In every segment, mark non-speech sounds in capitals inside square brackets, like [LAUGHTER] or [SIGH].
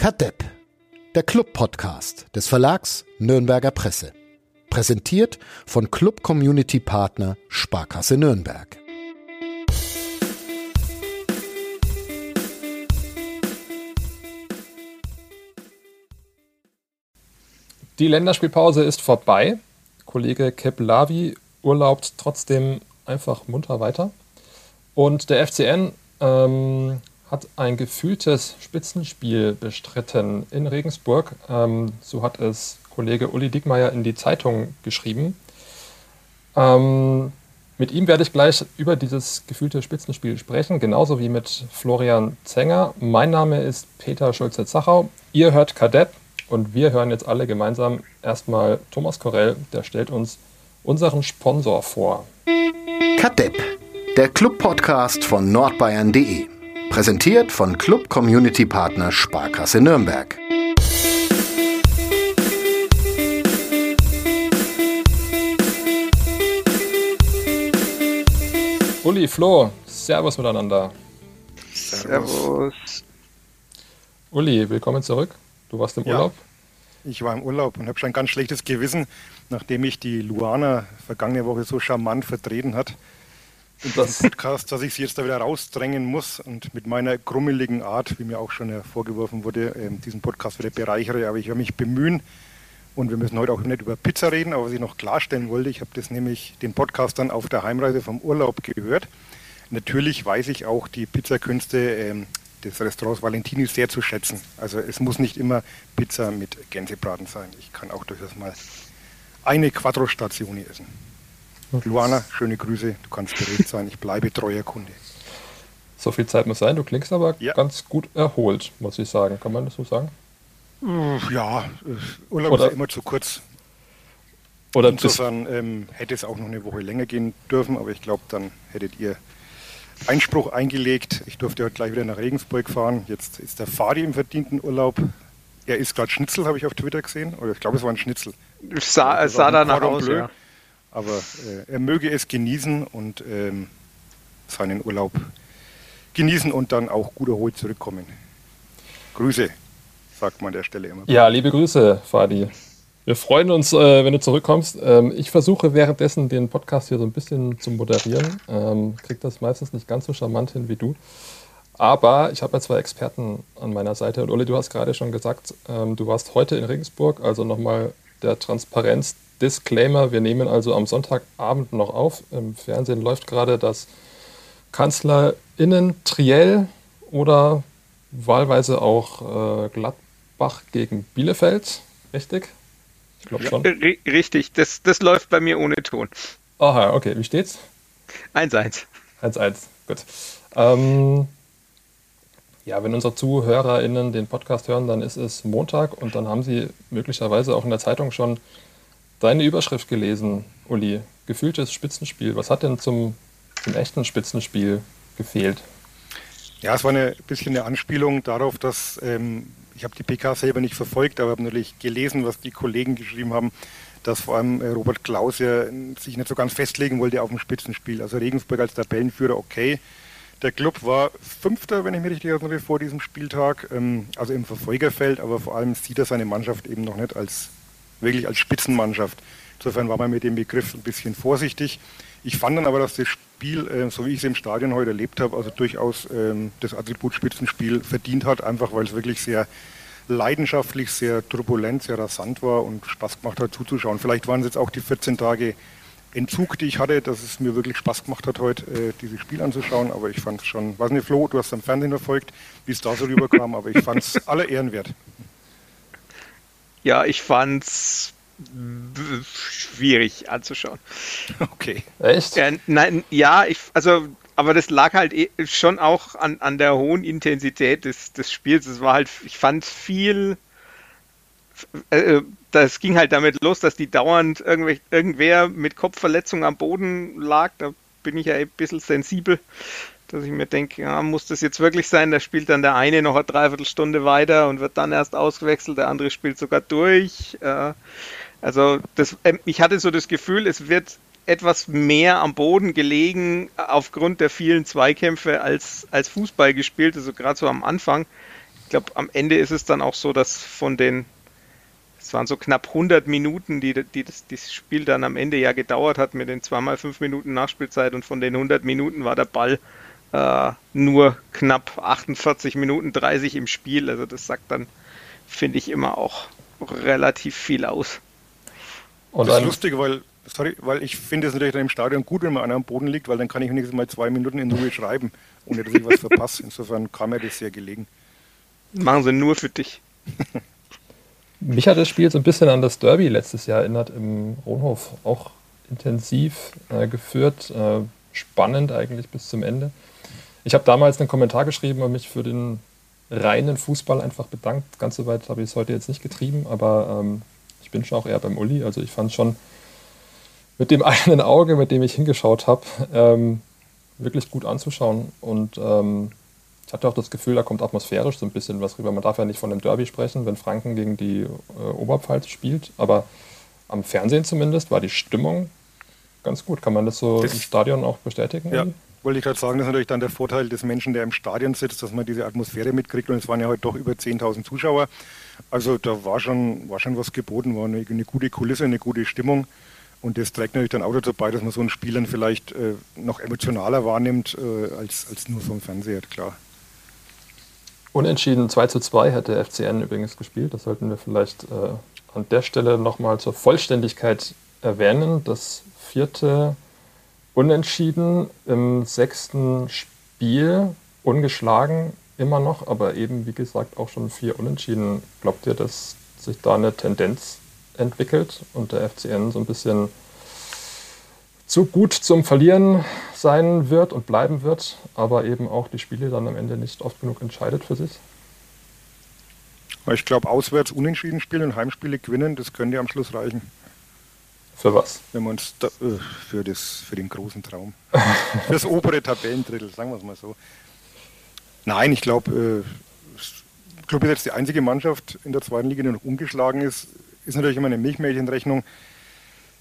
Kadepp, der Club-Podcast des Verlags Nürnberger Presse. Präsentiert von Club Community Partner Sparkasse Nürnberg. Die Länderspielpause ist vorbei. Kollege Keplavi urlaubt trotzdem einfach munter weiter. Und der FCN ähm, hat ein gefühltes Spitzenspiel bestritten in Regensburg. Ähm, so hat es Kollege Uli Dickmeyer in die Zeitung geschrieben. Ähm, mit ihm werde ich gleich über dieses gefühlte Spitzenspiel sprechen, genauso wie mit Florian Zenger. Mein Name ist Peter Schulze-Zachau. Ihr hört Kadepp und wir hören jetzt alle gemeinsam erstmal Thomas Korell, der stellt uns unseren Sponsor vor. Kadepp, der Club-Podcast von nordbayern.de. Präsentiert von Club Community Partner Sparkasse Nürnberg. Uli, Flo, Servus miteinander. Servus. Uli, willkommen zurück. Du warst im Ja. Urlaub. Ich war im Urlaub und habe schon ein ganz schlechtes Gewissen, nachdem ich die Luana vergangene Woche so charmant vertreten hat. [LAUGHS] Das- Podcast, dass ich sie jetzt da wieder rausdrängen muss und mit meiner grummeligen Art, wie mir auch schon äh, vorgeworfen wurde, ähm, diesen Podcast wieder bereichere. Aber ich werde mich bemühen und wir müssen heute auch nicht über Pizza reden, aber was ich noch klarstellen wollte, ich habe das nämlich den Podcast dann auf der Heimreise vom Urlaub gehört. Natürlich weiß ich auch die Pizzakünste ähm, des Restaurants Valentini sehr zu schätzen. Also es muss nicht immer Pizza mit Gänsebraten sein. Ich kann auch durchaus mal eine Quattro Stazioni essen. Luana, schöne Grüße. Du kannst beruhigt sein. Ich bleibe treuer Kunde. So viel Zeit muss sein. Du klingst aber Ja. ganz gut erholt, muss ich sagen. Kann man das so sagen? Ja, äh, Urlaub Oder- ist ja immer zu kurz. Oder Insofern ähm, hätte es auch noch eine Woche länger gehen dürfen, aber ich glaube, dann hättet ihr Einspruch eingelegt. Ich durfte heute gleich wieder nach Regensburg fahren. Jetzt ist der Fadi im verdienten Urlaub. Er isst gerade Schnitzel, habe ich auf Twitter gesehen. Oder ich glaube, es war ein Schnitzel. Es sah, ist danach aus, Bleu. ja. Aber äh, er möge es genießen und ähm, seinen Urlaub genießen und dann auch gut erholt zurückkommen. Grüße, sagt man an der Stelle immer. ja, liebe Grüße, Fadi. Wir freuen uns, äh, wenn du zurückkommst. Ähm, ich versuche währenddessen den Podcast hier so ein bisschen zu moderieren. Ähm, krieg das meistens nicht ganz so charmant hin wie du. Aber ich habe ja zwei Experten an meiner Seite. Und Uli, du hast gerade schon gesagt, ähm, du warst heute in Regensburg. Also nochmal der Transparenz-Disclaimer. Wir nehmen also am Sonntagabend noch auf. Im Fernsehen läuft gerade das Kanzlerinnen-Triell oder wahlweise auch äh, Gladbach gegen Bielefeld. Richtig? Ich glaube schon. R richtig, das, das läuft bei mir ohne Ton. Aha, okay. Wie steht's? 1-1. 1-1, gut. Ähm, ja, wenn unsere ZuhörerInnen den Podcast hören, dann ist es Montag und dann haben sie möglicherweise auch in der Zeitung schon deine Überschrift gelesen, Uli. Gefühltes Spitzenspiel. Was hat denn zum, zum echten Spitzenspiel gefehlt? Ja, es war eine bisschen eine Anspielung darauf, dass ähm, ich habe die PK selber nicht verfolgt, aber habe natürlich gelesen, was die Kollegen geschrieben haben, dass vor allem äh, Robert Klaus ja äh, sich nicht so ganz festlegen wollte auf dem Spitzenspiel. Also Regensburg als Tabellenführer, okay. Der Club war Fünfter, wenn ich mich richtig erinnere, vor diesem Spieltag, ähm, also im Verfolgerfeld, aber vor allem sieht er seine Mannschaft eben noch nicht als wirklich als Spitzenmannschaft. Insofern war man mit dem Begriff ein bisschen vorsichtig. Ich fand dann aber, dass das Spiel, äh, so wie ich es im Stadion heute erlebt habe, also durchaus ähm, das Attribut Spitzenspiel verdient hat, einfach weil es wirklich sehr leidenschaftlich, sehr turbulent, sehr rasant war und Spaß gemacht hat zuzuschauen. Vielleicht waren es jetzt auch die 14 Tage Entzug, die ich hatte, dass es mir wirklich Spaß gemacht hat, heute äh, dieses Spiel anzuschauen. Aber ich fand es schon, weiß nicht, Flo, du hast am Fernsehen verfolgt, wie es da so rüberkam, aber ich fand es [LAUGHS] aller Ehren wert. Ja, ich fand's schwierig anzuschauen. Okay. Echt? Ja, nein, ja, ich, also, aber das lag halt eh schon auch an, an der hohen Intensität des, des Spiels. Es war halt, ich fand viel, äh, das ging halt damit los, dass die dauernd irgendwelch, irgendwer mit Kopfverletzung am Boden lag. Da bin ich ja ein bisschen sensibel, dass ich mir denke, ja, muss das jetzt wirklich sein? Da spielt dann der eine noch eine Dreiviertelstunde weiter und wird dann erst ausgewechselt, der andere spielt sogar durch. Äh, also das, ähm, ich hatte so das Gefühl, es wird etwas mehr am Boden gelegen aufgrund der vielen Zweikämpfe als, als Fußball gespielt, also gerade so am Anfang. glaube, am Ende ist es dann auch so, dass von den, es waren so knapp 100 Minuten, die, die das, dieses Spiel dann am Ende ja gedauert hat mit den zweimal fünf Minuten Nachspielzeit und von den 100 Minuten war der Ball äh, nur knapp 48 Minuten 30 im Spiel. Also das sagt dann, finde ich, immer auch relativ viel aus. Und das ist lustig, weil, sorry, weil ich finde es natürlich dann im Stadion gut, wenn man einer am Boden liegt, weil dann kann ich wenigstens mal zwei Minuten in Ruhe schreiben, ohne dass ich was verpasse. Insofern kam mir das sehr gelegen. Machen sie nur für dich. [LAUGHS] Mich hat das Spiel so ein bisschen an das Derby letztes Jahr erinnert im Rohnhof. Auch intensiv äh, geführt, äh, spannend eigentlich bis zum Ende. Ich habe damals einen Kommentar geschrieben und mich für den reinen Fußball einfach bedankt. Ganz so weit habe ich es heute jetzt nicht getrieben, aber ähm, ich bin schon auch eher beim Uli. Also ich fand schon mit dem [LAUGHS] einen Auge, mit dem ich hingeschaut habe, ähm, wirklich gut anzuschauen. Und ähm, ich hatte auch das Gefühl, da kommt atmosphärisch so ein bisschen was rüber. Man darf ja nicht von einem Derby sprechen, wenn Franken gegen die äh, Oberpfalz spielt, aber am Fernsehen zumindest war die Stimmung ganz gut. Kann man das so das, im Stadion auch bestätigen? Ja, wollte ich gerade sagen, das ist natürlich dann der Vorteil des Menschen, der im Stadion sitzt, dass man diese Atmosphäre mitkriegt. Und es waren ja heute doch über 10.000 Zuschauer. Also da war schon, war schon was geboten, war eine, eine gute Kulisse, eine gute Stimmung. Und das trägt natürlich dann auch dazu bei, dass man so ein Spiel dann vielleicht äh, noch emotionaler wahrnimmt äh, als, als nur vom Fernseher, klar. Unentschieden 2 zu 2 hat der FCN übrigens gespielt. Das sollten wir vielleicht äh, an der Stelle nochmal zur Vollständigkeit erwähnen. Das vierte Unentschieden im sechsten Spiel, ungeschlagen immer noch, aber eben wie gesagt auch schon vier Unentschieden. Glaubt ihr, dass sich da eine Tendenz entwickelt und der FCN so ein bisschen zu gut zum Verlieren sein wird und bleiben wird, aber eben auch die Spiele dann am Ende nicht oft genug entscheidet für sich? Ich glaube, auswärts unentschieden spielen und Heimspiele gewinnen, das könnte am Schluss reichen. Für was? Wenn wir da, äh, für, das, für den großen Traum. [LAUGHS] für das obere Tabellendrittel, sagen wir es mal so. Nein, ich glaube, äh, Club ist jetzt die einzige Mannschaft in der zweiten Liga, die noch ungeschlagen ist. Ist natürlich immer eine Milchmädchenrechnung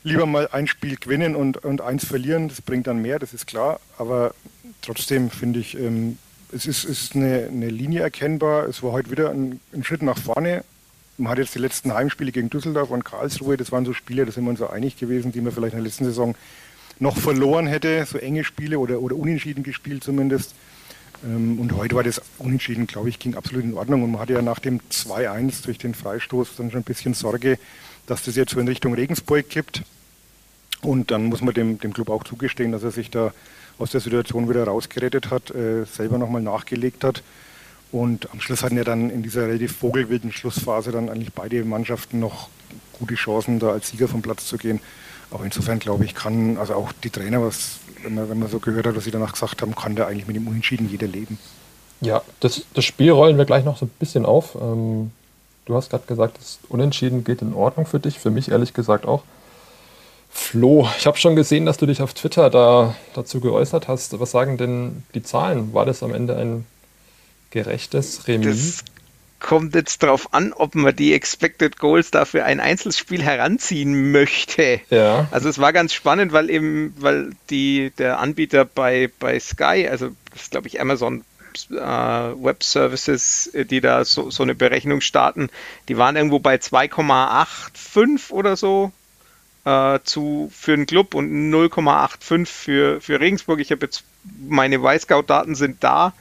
lieber mal ein Spiel gewinnen und, und eins verlieren, das bringt dann mehr, das ist klar. Aber trotzdem finde ich, ähm, es ist, ist eine, eine, Linie erkennbar. Es war heute wieder ein, ein, Schritt nach vorne. Man hat jetzt die letzten Heimspiele gegen Düsseldorf und Karlsruhe, das waren so Spiele, da sind wir uns so einig gewesen, die man vielleicht in der letzten Saison noch verloren hätte, so enge Spiele oder, oder unentschieden gespielt zumindest. Ähm, und heute war das Unentschieden, glaube ich, ging absolut in Ordnung. Und man hatte ja nach dem 2-1 durch den Freistoß dann schon ein bisschen Sorge, dass das jetzt so in Richtung Regensburg kippt. Und dann muss man dem, dem Club auch zugestehen, dass er sich da aus der Situation wieder rausgerettet hat, äh, selber nochmal nachgelegt hat. Und am Schluss hatten ja dann in dieser relativ vogelwilden Schlussphase dann eigentlich beide Mannschaften noch gute Chancen, da als Sieger vom Platz zu gehen. Aber insofern glaube ich, kann, also auch die Trainer, was, wenn man, wenn man so gehört hat, was sie danach gesagt haben, kann da eigentlich mit dem Unentschieden jeder leben. Ja, das, das Spiel rollen wir gleich noch so ein bisschen auf. Ähm, Du hast gerade gesagt, das Unentschieden geht in Ordnung für dich, für mich ehrlich gesagt auch. Flo, ich habe schon gesehen, dass du dich auf Twitter da dazu geäußert hast. Was sagen denn die Zahlen? War das am Ende ein gerechtes Remis? Das kommt jetzt darauf an, ob man die Expected Goals dafür ein Einzelspiel heranziehen möchte. Ja. Also es war ganz spannend, weil eben, weil die, der Anbieter bei, bei Sky, also das ist glaube ich Amazon äh, Web Services, äh, die da so, so eine Berechnung starten, die waren irgendwo bei 2,85 oder so äh, zu, für den Club und 0,85 für, für Regensburg. Ich habe jetzt, meine Y-Scout-Daten sind da.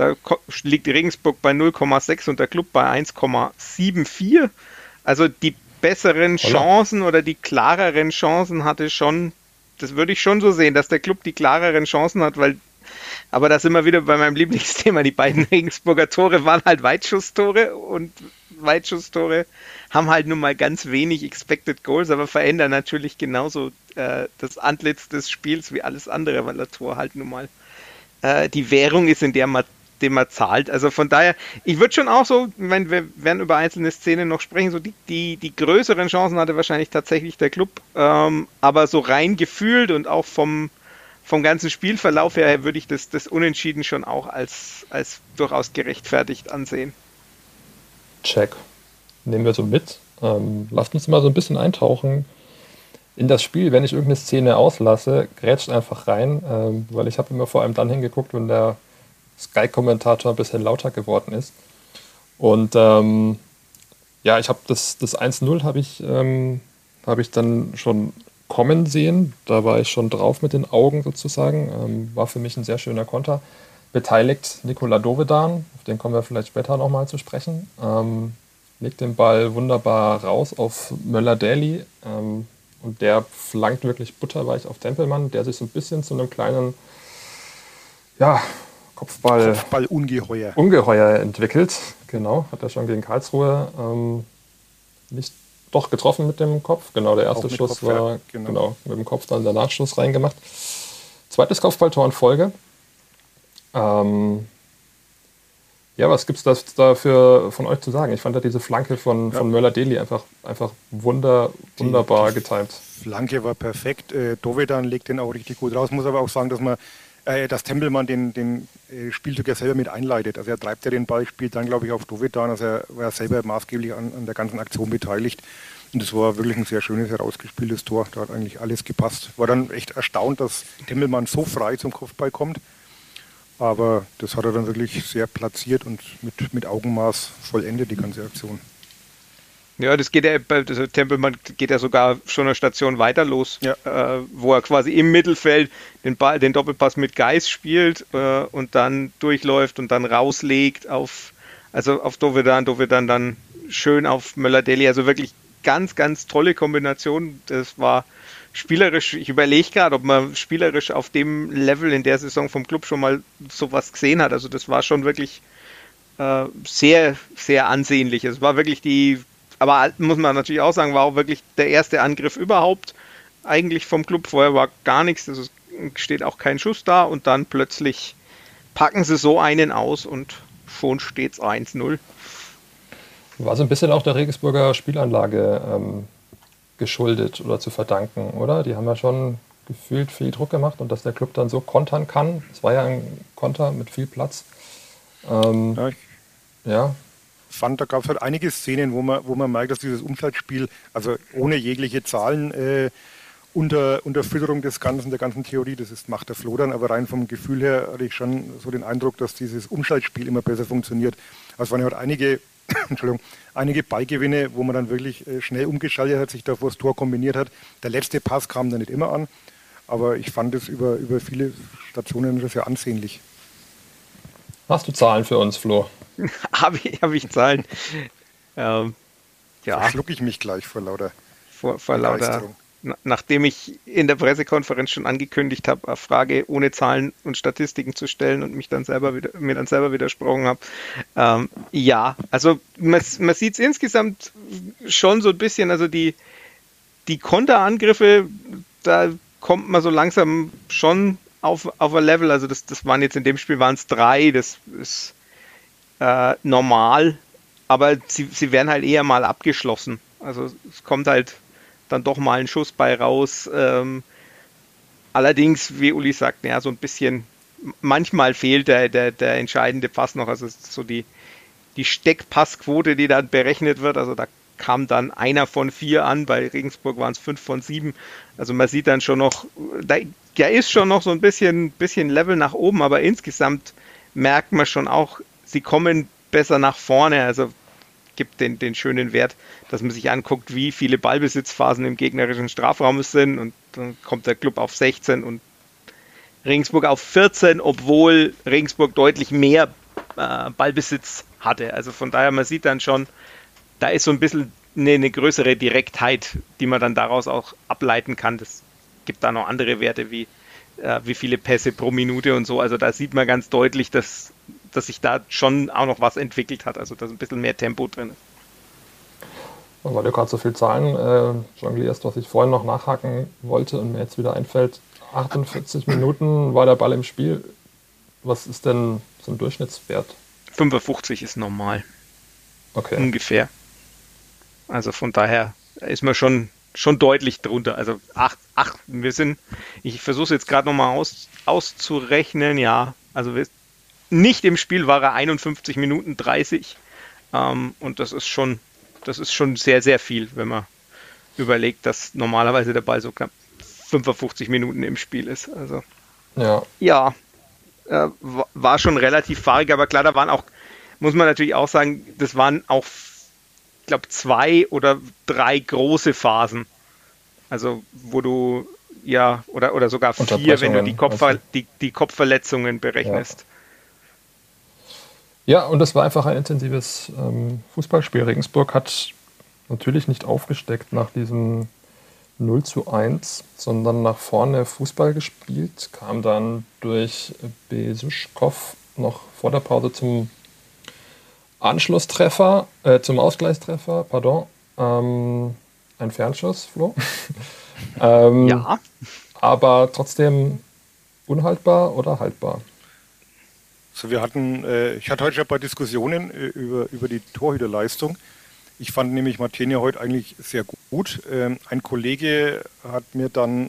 Da liegt Regensburg bei 0,6 und der Club bei 1,74. Also die besseren Chancen oder die klareren Chancen hatte schon, das würde ich schon so sehen, dass der Club die klareren Chancen hat, weil aber da sind wir wieder bei meinem Lieblingsthema. Die beiden [LAUGHS] Regensburger Tore waren halt Weitschusstore und Weitschusstore haben halt nun mal ganz wenig Expected Goals, aber verändern natürlich genauso äh, das Antlitz des Spiels wie alles andere, weil der Tor halt nun mal äh, die Währung ist, in der man dem man zahlt. Also von daher, ich würde schon auch so, wenn wir werden über einzelne Szenen noch sprechen, so die, die, die größeren Chancen hatte wahrscheinlich tatsächlich der Club, ähm, aber so rein gefühlt und auch vom, vom ganzen Spielverlauf her würde ich das, das Unentschieden schon auch als, als durchaus gerechtfertigt ansehen. Check. Nehmen wir so mit. Ähm, lasst uns mal so ein bisschen eintauchen in das Spiel. Wenn ich irgendeine Szene auslasse, grätscht einfach rein, ähm, weil ich habe immer vor allem dann hingeguckt, wenn der Sky-Kommentator ein bisschen lauter geworden ist. Und ähm, ja, ich habe das, das 1-0 habe ich, ähm, hab ich dann schon kommen sehen. Da war ich schon drauf mit den Augen sozusagen. Ähm, war für mich ein sehr schöner Konter. Beteiligt Nikola Dovedan, auf den kommen wir vielleicht später nochmal zu sprechen. Ähm, legt den Ball wunderbar raus auf Möller-Daly. Ähm, und der flankt wirklich butterweich auf Tempelmann, der sich so ein bisschen zu einem kleinen ja, Kopfball, Kopfball Ungeheuer. Ungeheuer entwickelt. Genau, hat er schon gegen Karlsruhe ähm, nicht doch getroffen mit dem Kopf. Genau, der erste Schuss Kopf, war ja, genau. genau. mit dem Kopf dann der Nachschuss reingemacht. Zweites Kopfballtor in Folge. Ähm, ja, was gibt es da für, von euch zu sagen? Ich fand da diese Flanke von, ja. von Möller-Deli einfach, einfach wunder, wunderbar die, die getimt. Flanke war perfekt. Äh, Dovedan legt den auch richtig gut raus. Muss aber auch sagen, dass man äh, dass Tempelmann den, den äh, Spielzug ja selber mit einleitet. Also er treibt ja den Ball, spielt dann, glaube ich, auf Dovedan. Also er war selber maßgeblich an, an der ganzen Aktion beteiligt. Und das war wirklich ein sehr schönes, herausgespieltes Tor. Da hat eigentlich alles gepasst. War dann echt erstaunt, dass Tempelmann so frei zum Kopfball kommt. Aber das hat er dann wirklich sehr platziert und mit, mit Augenmaß vollendet, die ganze Aktion. Ja, das geht ja, also Tempelmann geht ja sogar schon eine Station weiter los, ja. äh, wo er quasi im Mittelfeld den Ball, den Doppelpass mit Geist spielt äh, und dann durchläuft und dann rauslegt auf, also auf Dovedan, Dovedan dann schön auf Möller-Deli, also wirklich ganz, ganz tolle Kombination. Das war spielerisch, ich überlege gerade, ob man spielerisch auf dem Level in der Saison vom Club schon mal sowas gesehen hat. Also das war schon wirklich äh, sehr, sehr ansehnlich. Es war wirklich die aber muss man natürlich auch sagen, war auch wirklich der erste Angriff überhaupt eigentlich vom Club. Vorher war gar nichts, also es steht auch kein Schuss da und dann plötzlich packen sie so einen aus und schon steht es 1-0. War so ein bisschen auch der Regensburger Spielanlage ähm, geschuldet oder zu verdanken, oder? Die haben ja schon gefühlt viel Druck gemacht und dass der Club dann so kontern kann. Es war ja ein Konter mit viel Platz. Ähm, ja, ja, fand, da gab es halt einige Szenen, wo man, wo man merkt, dass dieses Umschaltspiel, also ohne jegliche Zahlen, äh, unter, Fütterung des Ganzen, der ganzen Theorie, das ist, macht der Flo dann, aber rein vom Gefühl her hatte ich schon so den Eindruck, dass dieses Umschaltspiel immer besser funktioniert. Also es waren ja halt einige, [COUGHS] Entschuldigung, einige Beigewinne, wo man dann wirklich äh, schnell umgeschaltet hat, sich da vor das Tor kombiniert hat. Der letzte Pass kam dann nicht immer an, aber ich fand es über, über viele Stationen sehr ansehnlich. Hast du Zahlen für uns, Flo? [LAUGHS] habe ich, hab ich Zahlen. Ähm, ja. Verschlucke ich mich gleich vor lauter. Vor, vor lauter. Nachdem ich in der Pressekonferenz schon angekündigt habe, eine Frage ohne Zahlen und Statistiken zu stellen und mich dann selber wieder, mir dann selber widersprochen habe. Ähm, ja, also man, man sieht es insgesamt schon so ein bisschen, also die, die Konterangriffe, da kommt man so langsam schon auf, auf ein Level. Also das, das waren jetzt in dem Spiel waren es drei, das ist äh, normal, aber sie, sie werden halt eher mal abgeschlossen. Also es kommt halt dann doch mal ein Schuss bei raus. Ähm, allerdings, wie Uli sagt, ja, so ein bisschen, manchmal fehlt der, der, der entscheidende Pass noch. Also so die, die Steckpassquote, die dann berechnet wird. Also da kam dann einer von vier an, bei Regensburg waren es fünf von sieben. Also man sieht dann schon noch, da, da ist schon noch so ein bisschen, bisschen Level nach oben, aber insgesamt merkt man schon auch, sie kommen besser nach vorne. Also gibt den, den schönen Wert, dass man sich anguckt, wie viele Ballbesitzphasen im gegnerischen Strafraum sind und dann kommt der Club auf 16 und Regensburg auf 14, obwohl Regensburg deutlich mehr äh, Ballbesitz hatte. Also von daher, man sieht dann schon, da ist so ein bisschen eine, eine, größere Direktheit, die man dann daraus auch ableiten kann. Das gibt da noch andere Werte wie äh, wie viele Pässe pro Minute und so. Also da sieht man ganz deutlich, dass dass sich da schon auch noch was entwickelt hat, also dass ein bisschen mehr Tempo drin ist. Weil du gerade so viel Zahlen äh, jonglierst, was ich vorhin noch nachhaken wollte und mir jetzt wieder einfällt, 48 Minuten war der Ball im Spiel. Was ist denn so ein Durchschnittswert? 55 ist normal. Okay. Ungefähr. Also von daher ist man schon, schon deutlich drunter. Also 8, 8 wir sind, ich versuche es jetzt gerade nochmal aus, auszurechnen, ja, also wir, nicht im Spiel war er 51 Minuten 30. Ähm, und das ist schon, das ist schon sehr, sehr viel, wenn man überlegt, dass normalerweise der Ball so knapp 55 Minuten im Spiel ist. Also ja, ja äh, war schon relativ fahrig, aber klar, da waren auch muss man natürlich auch sagen, das waren auch, ich glaube, zwei oder drei große Phasen. Also, wo du ja, oder, oder sogar vier, wenn du die, Kopfver die, die Kopfverletzungen berechnest. Ja. und das war einfach ein intensives ähm, Fußballspiel. Regensburg hat natürlich nicht aufgesteckt nach diesem 0 zu 1, sondern nach vorne Fußball gespielt, kam dann durch Besuschkow noch vor der Pause zum Anschlusstreffer, äh, zum Ausgleichstreffer, pardon, ähm, ein Fernschuss, Flo. [LAUGHS] ähm, ja. Aber trotzdem unhaltbar oder haltbar? So, wir hatten, äh, ich hatte heute schon ein paar Diskussionen äh, über, über die Torhüterleistung. Ich fand nämlich Martinia heute eigentlich sehr gut. Ähm, ein Kollege hat mir dann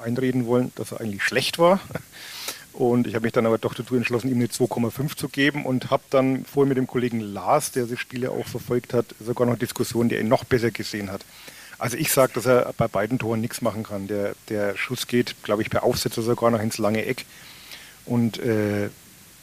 einreden wollen, dass er eigentlich schlecht war. [LAUGHS] Und ich habe mich dann aber doch dazu entschlossen, ihm eine 2,5 zu geben und habe dann vorher mit dem Kollegen Lars, der das Spiel ja auch verfolgt hat, sogar noch Diskussionen, der ihn noch besser gesehen hat. Also ich sage, dass er bei beiden Toren nichts machen kann. Der, der Schuss geht, glaube ich, per Aufsetzer sogar noch ins lange Eck. Und äh,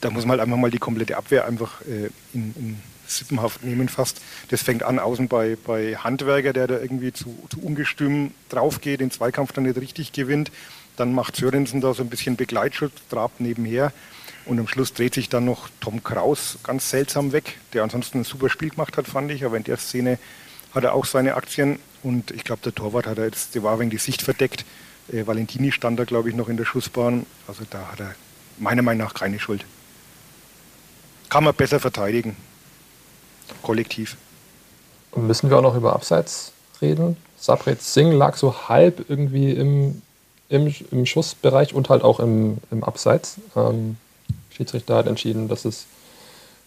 da muss man halt einfach mal die komplette Abwehr einfach äh, in, in Sippenhaft nehmen fast. Das fängt an außen bei, bei Handwerker, der da irgendwie zu, zu ungestüm drauf geht, den Zweikampf dann nicht richtig gewinnt. Dann macht Sörensen da so ein bisschen Begleitschutz, trabt nebenher. Und am Schluss dreht sich dann noch Tom Kraus ganz seltsam weg, der ansonsten ein super Spiel gemacht hat, fand ich. Aber in der Szene hat er auch seine Aktien. Und ich glaube, der Torwart hat er jetzt, der war wegen die Sicht verdeckt. Äh, Valentini stand da, glaube ich, noch in der Schussbahn. Also da hat er meiner Meinung nach keine Schuld. Kann man besser verteidigen kollektiv. Müssen wir auch noch über Abseits reden? Sabret Singh lag so halb irgendwie im, im, im Schussbereich und halt auch im, im Abseits. Ähm, Schiedsrichter hat entschieden, dass es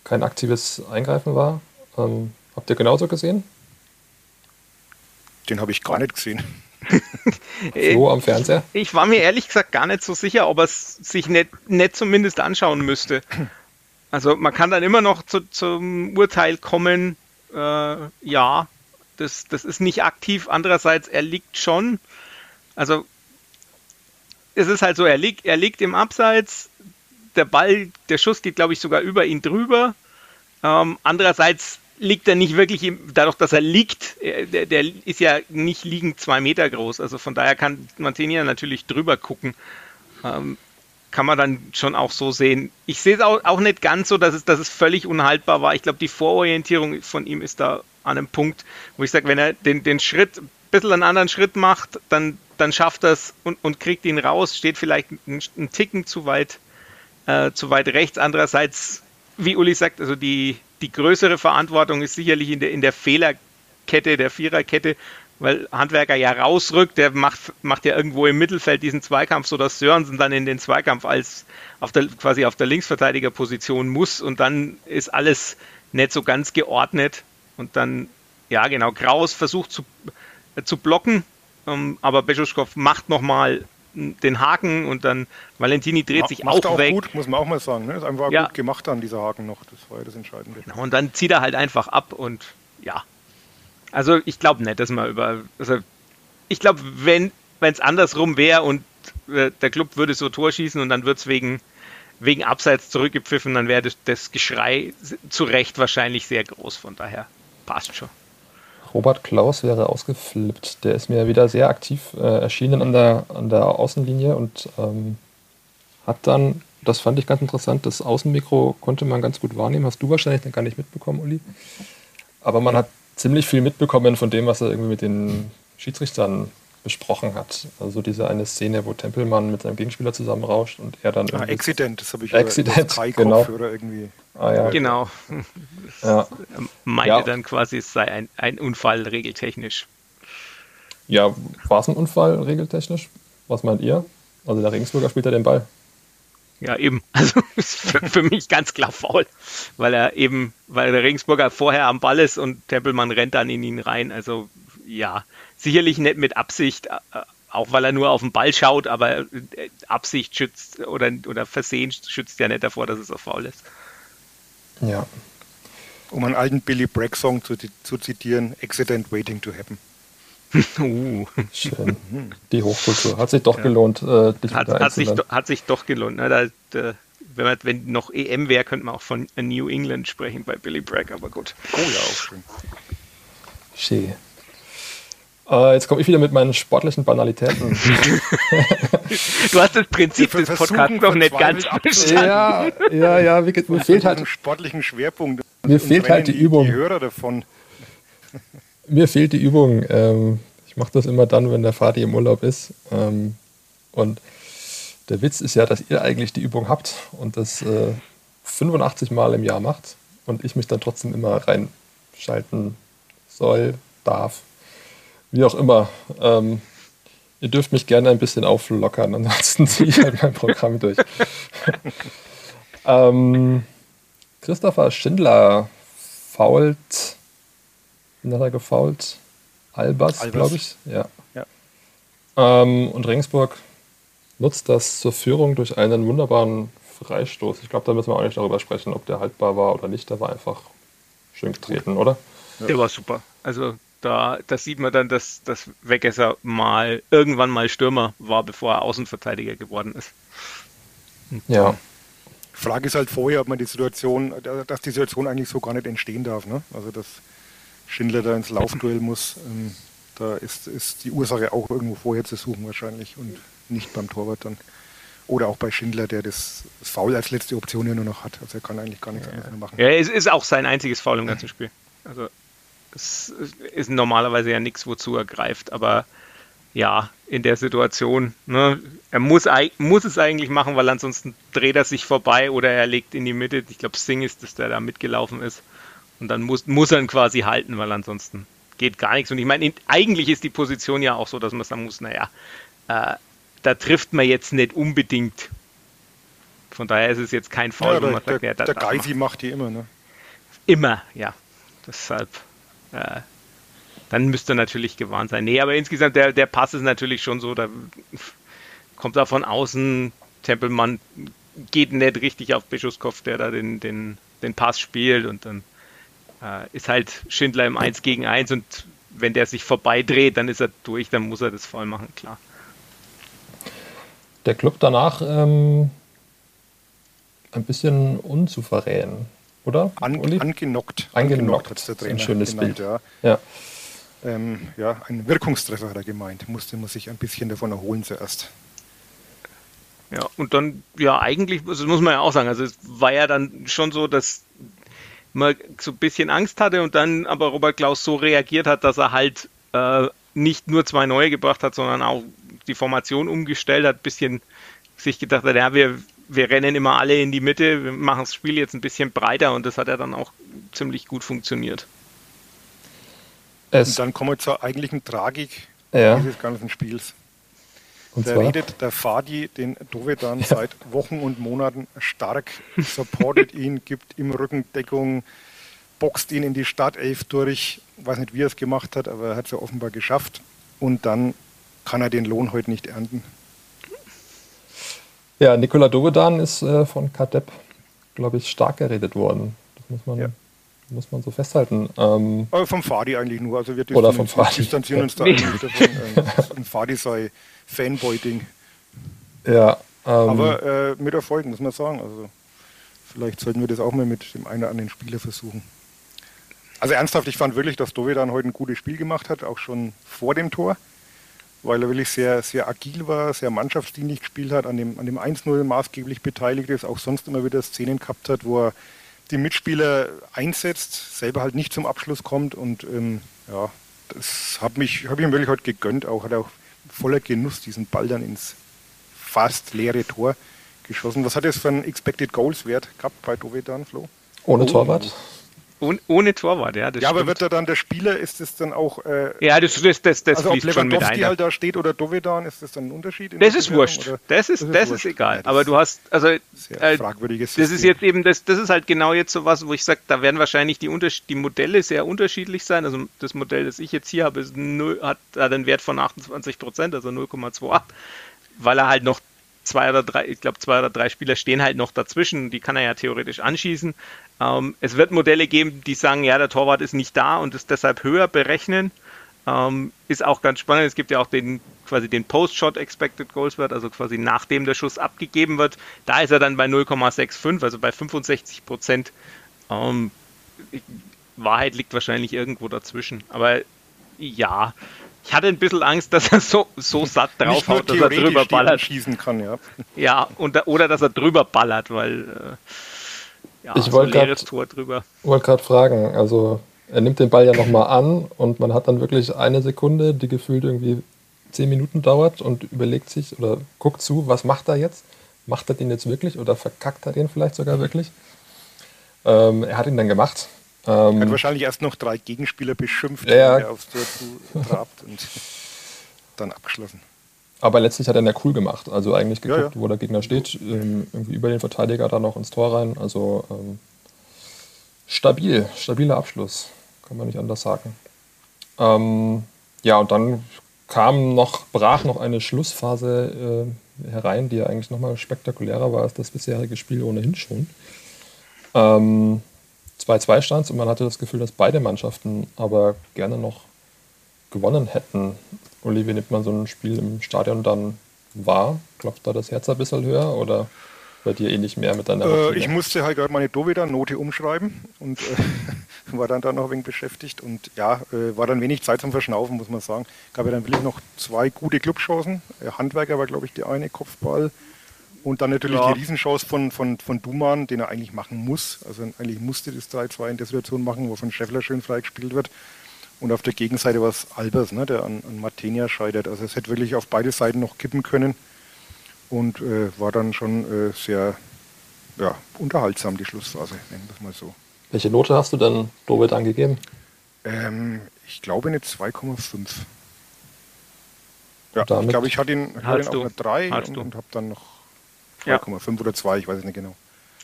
kein aktives Eingreifen war. Ähm, habt ihr genauso gesehen? Den habe ich gar nicht gesehen. [LAUGHS] Flo am Fernseher? Ich war mir ehrlich gesagt gar nicht so sicher, ob er es sich nicht, nicht zumindest anschauen müsste. Also man kann dann immer noch zu, zum Urteil kommen, äh, ja, das, das ist nicht aktiv. Andererseits, er liegt schon. Also es ist halt so, er liegt, er liegt im Abseits, der Ball, der Schuss geht, glaube ich, sogar über ihn drüber. Ähm, andererseits liegt er nicht wirklich, im, dadurch, dass er liegt, äh, der, der, ist ja nicht liegend zwei Meter groß. Also von daher kann Mantegna natürlich drüber gucken. Ähm, kann man dann schon auch so sehen. Ich sehe es auch, auch nicht ganz so, dass es, dass es völlig unhaltbar war. Ich glaube, die Vororientierung von ihm ist da an einem Punkt, wo ich sage, wenn er den, den Schritt, ein bisschen einen anderen Schritt macht, dann, dann schafft er es und, und kriegt ihn raus, steht vielleicht einen, Ticken zu weit, äh, zu weit rechts. Andererseits, wie Uli sagt, also die, die größere Verantwortung ist sicherlich in der, in der Fehlerkette, der Viererkette, weil Handwerker ja rausrückt, der macht, macht ja irgendwo im Mittelfeld diesen Zweikampf, sodass Sörensen dann in den Zweikampf als auf der, quasi auf der Linksverteidigerposition muss und dann ist alles nicht so ganz geordnet und dann, ja genau, Kraus versucht zu, äh, zu blocken, ähm, aber Beschuschkow macht nochmal den Haken und dann Valentini dreht sich macht auch, auch weg. gut, muss man auch mal sagen. Ne? Ist einfach ja. gut gemacht dann, dieser Haken noch. Das war ja das Entscheidende. Genau, und dann zieht er halt einfach ab und ja, also ich glaube nicht, dass man über. Also ich glaube, wenn es andersrum wäre und äh, der Club würde so Tor schießen und dann wird es wegen, wegen Abseits zurückgepfiffen, dann wäre das, das Geschrei zu Recht wahrscheinlich sehr groß. Von daher passt schon. Robert Klaus wäre ausgeflippt. Der ist mir wieder sehr aktiv äh, erschienen an der, an der Außenlinie und ähm, hat dann, das fand ich ganz interessant, das Außenmikro konnte man ganz gut wahrnehmen. Hast du wahrscheinlich dann gar nicht mitbekommen, Uli. Aber man hat ziemlich viel mitbekommen von dem, was er irgendwie mit den Schiedsrichtern besprochen hat. Also diese eine Szene, wo Tempelmann mit seinem Gegenspieler zusammenrauscht und er dann. Ah, Accident, das habe ich Accident, genau. oder irgendwie. Ah, ja. Genau. [LAUGHS] Ja. Meinte ja. dann quasi, es sei ein, ein Unfall regeltechnisch. Ja, war es ein Unfall regeltechnisch? Was meint ihr? Also der Regensburger spielt ja den Ball. Ja, eben. [LAUGHS] Also für, für, mich ganz klar faul, weil er eben, weil der Regensburger vorher am Ball ist und Tempelmann rennt dann in ihn rein. Also ja, sicherlich nicht mit Absicht, äh, auch weil er nur auf den Ball schaut, aber äh, Absicht schützt oder, oder Versehen schützt ja nicht davor, dass es auch faul ist. Ja. Um einen alten Billy Bragg Song zu, zu zitieren, Accident Waiting to Happen. Uh. Schön. Die Hochkultur. Hat sich doch ja. gelohnt. Äh, hat, hat, sich, hat sich doch gelohnt. Ne? Da, da, wenn, man, wenn noch EM wäre, könnte man auch von New England sprechen bei Billy Bragg, aber gut. Oh ja, auch schön. Schön. Äh, jetzt komme ich wieder mit meinen sportlichen Banalitäten. [LAUGHS] du hast das Prinzip des Podcasts noch nicht ganz verstanden. Ja, ja, ja. Wie, mir fehlt halt sportlichen Schwerpunkt. Mir fehlt halt die, die Übung. Die Hörer davon. Mir fehlt die Übung. Ähm, ich mache das immer dann, wenn der Vati im Urlaub ist. Ähm, und der Witz ist ja, dass ihr eigentlich die Übung habt und das äh, 85 Mal im Jahr macht und ich mich dann trotzdem immer reinschalten soll, darf, wie auch immer. Ähm, ihr dürft mich gerne ein bisschen auflockern, ansonsten [LAUGHS] ziehe ich halt mein Programm durch. [LAUGHS] ähm, Christopher Schindler fault. Wen hat er gefault? Albers, Albers. glaube ich. Ja. ja. Ähm, und Regensburg nutzt das zur Führung durch einen wunderbaren Freistoß. Ich glaube, da müssen wir auch nicht darüber sprechen, ob der haltbar war oder nicht. Der war einfach schön getreten, oder? Der war super. Also da, das sieht man dann, dass, dass Wegesser mal irgendwann mal Stürmer war, bevor er Außenverteidiger geworden ist. Und ja. Frage ist halt vorher, ob man die Situation, dass die Situation eigentlich so gar nicht entstehen darf. Ne? Also dass Schindler da ins Laufduell muss, ähm, da ist, ist die Ursache auch irgendwo vorher zu suchen wahrscheinlich und nicht beim Torwart dann. Oder auch bei Schindler, der das, das Foul als letzte Option ja nur noch hat. Also er kann eigentlich gar nichts ja. anderes mehr machen. Ja, es ist auch sein einziges Foul im ganzen Spiel. Also es ist normalerweise ja nichts, wozu er greift, aber ja, in der Situation, ne, er muss, muss es eigentlich machen, weil ansonsten dreht er sich vorbei oder er legt in die Mitte. Ich glaube, Singh ist es, der da mitgelaufen ist. Und dann muss, muss er ihn quasi halten, weil ansonsten geht gar nichts. Und ich meine, eigentlich ist die Position ja auch so, dass man sagen muss, naja, äh, da trifft man jetzt nicht unbedingt. Von daher ist es jetzt kein Foul, ja, wo man sagt, ja, der Geisi macht die immer, ne? Immer, ja. Deshalb äh, dann müsste er natürlich gewarnt sein. Nee, aber insgesamt, der, der Pass ist natürlich schon so, da kommt er von außen, Tempelmann geht nicht richtig auf Bischofskopf, der da den, den, den Pass spielt und dann äh, ist halt Schindler im 1 gegen 1 und wenn der sich vorbeidreht, dann ist er durch, dann muss er das voll machen, klar. Der Club danach ähm, ein bisschen unsouverän oder? An, angenockt. Angenockt, hat der Trainer ein schönes genannt, Bild. Ja. Ja. Ähm, ja, ein Wirkungstreffer hat er gemeint. Musste man sich ein bisschen davon erholen zuerst. Ja, und dann, ja, eigentlich, das muss man ja auch sagen, also es war ja dann schon so, dass man so ein bisschen Angst hatte und dann aber Robert Klaus so reagiert hat, dass er halt äh, nicht nur zwei neue gebracht hat, sondern auch die Formation umgestellt hat, bisschen sich gedacht hat, ja, wir, wir rennen immer alle in die Mitte, wir machen das Spiel jetzt ein bisschen breiter und das hat ja dann auch ziemlich gut funktioniert. Es und dann kommen wir zur eigentlichen Tragik ja. dieses ganzen Spiels. Und da redet der Fadi den Dovedan ja. seit Wochen und Monaten stark, supportet ihn, gibt ihm Rückendeckung, boxt ihn in die Startelf durch. Weiß nicht, wie er es gemacht hat, aber er hat es ja offenbar geschafft. Und dann kann er den Lohn heute nicht ernten. Ja, Nikola Dovedan ist äh, von Kadep, glaube ich, stark geredet worden. Das muss man, ja. muss man so festhalten. Ähm, Aber vom Fadi eigentlich nur. Also wir oder vom Fadi. distanzieren uns da eigentlich davon. Äh, [LAUGHS] ein Fadi sei Fanboy-Ding. Ja. Ähm, Aber äh, mit Erfolg, muss man sagen. Also vielleicht sollten wir das auch mal mit dem einen oder anderen Spieler versuchen. Also ernsthaft, ich fand wirklich, dass Dovedan heute ein gutes Spiel gemacht hat, auch schon vor dem Tor weil er wirklich sehr, sehr agil war, sehr mannschaftsdienlich gespielt hat, an dem, an dem 1-0 maßgeblich beteiligt ist, auch sonst immer wieder Szenen gehabt hat, wo er die Mitspieler einsetzt, selber halt nicht zum Abschluss kommt und ähm, ja, das habe ich ihm wirklich heute gegönnt, auch hat er auch voller Genuss diesen Ball dann ins fast leere Tor geschossen. Was hat es für einen Expected Goals Wert gehabt bei Dovedan, Flo? Ohne Torwart? Ohne, ohne Torwart, ja. ja, aber wird er dann der Spieler, ist es dann auch. Äh, ja, das, das, das, das also ob Lewandowski halt da steht oder Dovedan, ist das dann ein Unterschied? Das ist wurscht. Das ist, das ist, das ist egal. Ja, das aber du hast, also. Äh, fragwürdiges Das ist jetzt eben, das, das ist halt genau jetzt so was, wo ich sage, da werden wahrscheinlich die, die Modelle sehr unterschiedlich sein. Also das Modell, das ich jetzt hier habe, ist 0, hat, hat einen Wert von 28 Prozent, also 0,28, weil er halt noch zwei oder drei, ich glaube, zwei oder drei Spieler stehen halt noch dazwischen, die kann er ja theoretisch anschießen. Ähm, es wird Modelle geben, die sagen, ja, der Torwart ist nicht da und es deshalb höher berechnen. Ähm, ist auch ganz spannend. Es gibt ja auch den quasi den Post-Shot Expected Goals Wert, also quasi nachdem der Schuss abgegeben wird. Da ist er dann bei 0,65, also bei 65 Prozent. Ähm, Wahrheit liegt wahrscheinlich irgendwo dazwischen. Aber ja, ich hatte ein bisschen Angst, dass er so, so satt draufhaut, dass er drüber ballert. schießen kann, ja. Ja, und, oder dass er drüber ballert, weil äh, ja, ich wollte so Tor drüber. wollte gerade fragen, also er nimmt den Ball ja nochmal an und man hat dann wirklich eine Sekunde, die gefühlt irgendwie zehn Minuten dauert und überlegt sich oder guckt zu, was macht er jetzt? Macht er den jetzt wirklich oder verkackt er den vielleicht sogar wirklich? Ähm, er hat ihn dann gemacht. Ähm, er hat wahrscheinlich erst noch drei Gegenspieler beschimpft, ja, der aufs Tor zu trabt und dann abgeschlossen. Aber letztlich hat er ihn ja cool gemacht. Also eigentlich geguckt, ja, ja. wo der Gegner steht, ähm, irgendwie über den Verteidiger dann noch ins Tor rein. Also ähm, stabil, stabiler Abschluss, kann man nicht anders sagen. Ähm, ja, und dann kam noch, brach noch eine Schlussphase äh, herein, die ja eigentlich nochmal spektakulärer war als das bisherige Spiel ohnehin schon. Ähm, 2-2 stand und man hatte das Gefühl, dass beide Mannschaften aber gerne noch gewonnen hätten. Uli, wie nimmt man so ein Spiel im Stadion dann wahr? Klopft da das Herz ein bisschen höher oder bei dir ähnlich mehr mit deiner äh, Ich musste halt gerade meine Dovida-Note umschreiben und äh, [LAUGHS] war dann da noch ein wenig beschäftigt und ja, äh, war dann wenig Zeit zum Verschnaufen, muss man sagen. Gab ja dann wirklich noch zwei gute Clubchancen. Äh, Handwerker war, glaube ich, die eine, Kopfball und dann natürlich ja. die Riesenchance von, von, von Duman, den er eigentlich machen muss. Also eigentlich musste das 3-2 in der Situation machen, wo von Scheffler schön freigespielt wird. Und auf der Gegenseite war es Albers, ne, der an, an Martenia scheitert. Also es hätte wirklich auf beide Seiten noch kippen können. Und äh, war dann schon äh, sehr ja, unterhaltsam, die Schlussphase, nennen wir es mal so. Welche Note hast du dann Dovet angegeben? Ähm, ich glaube eine 2,5. Ja, ich glaube, ich hatte ihn, hatte ihn auf eine 3 und, und habe dann noch 2,5 ja. oder 2, ich weiß es nicht genau.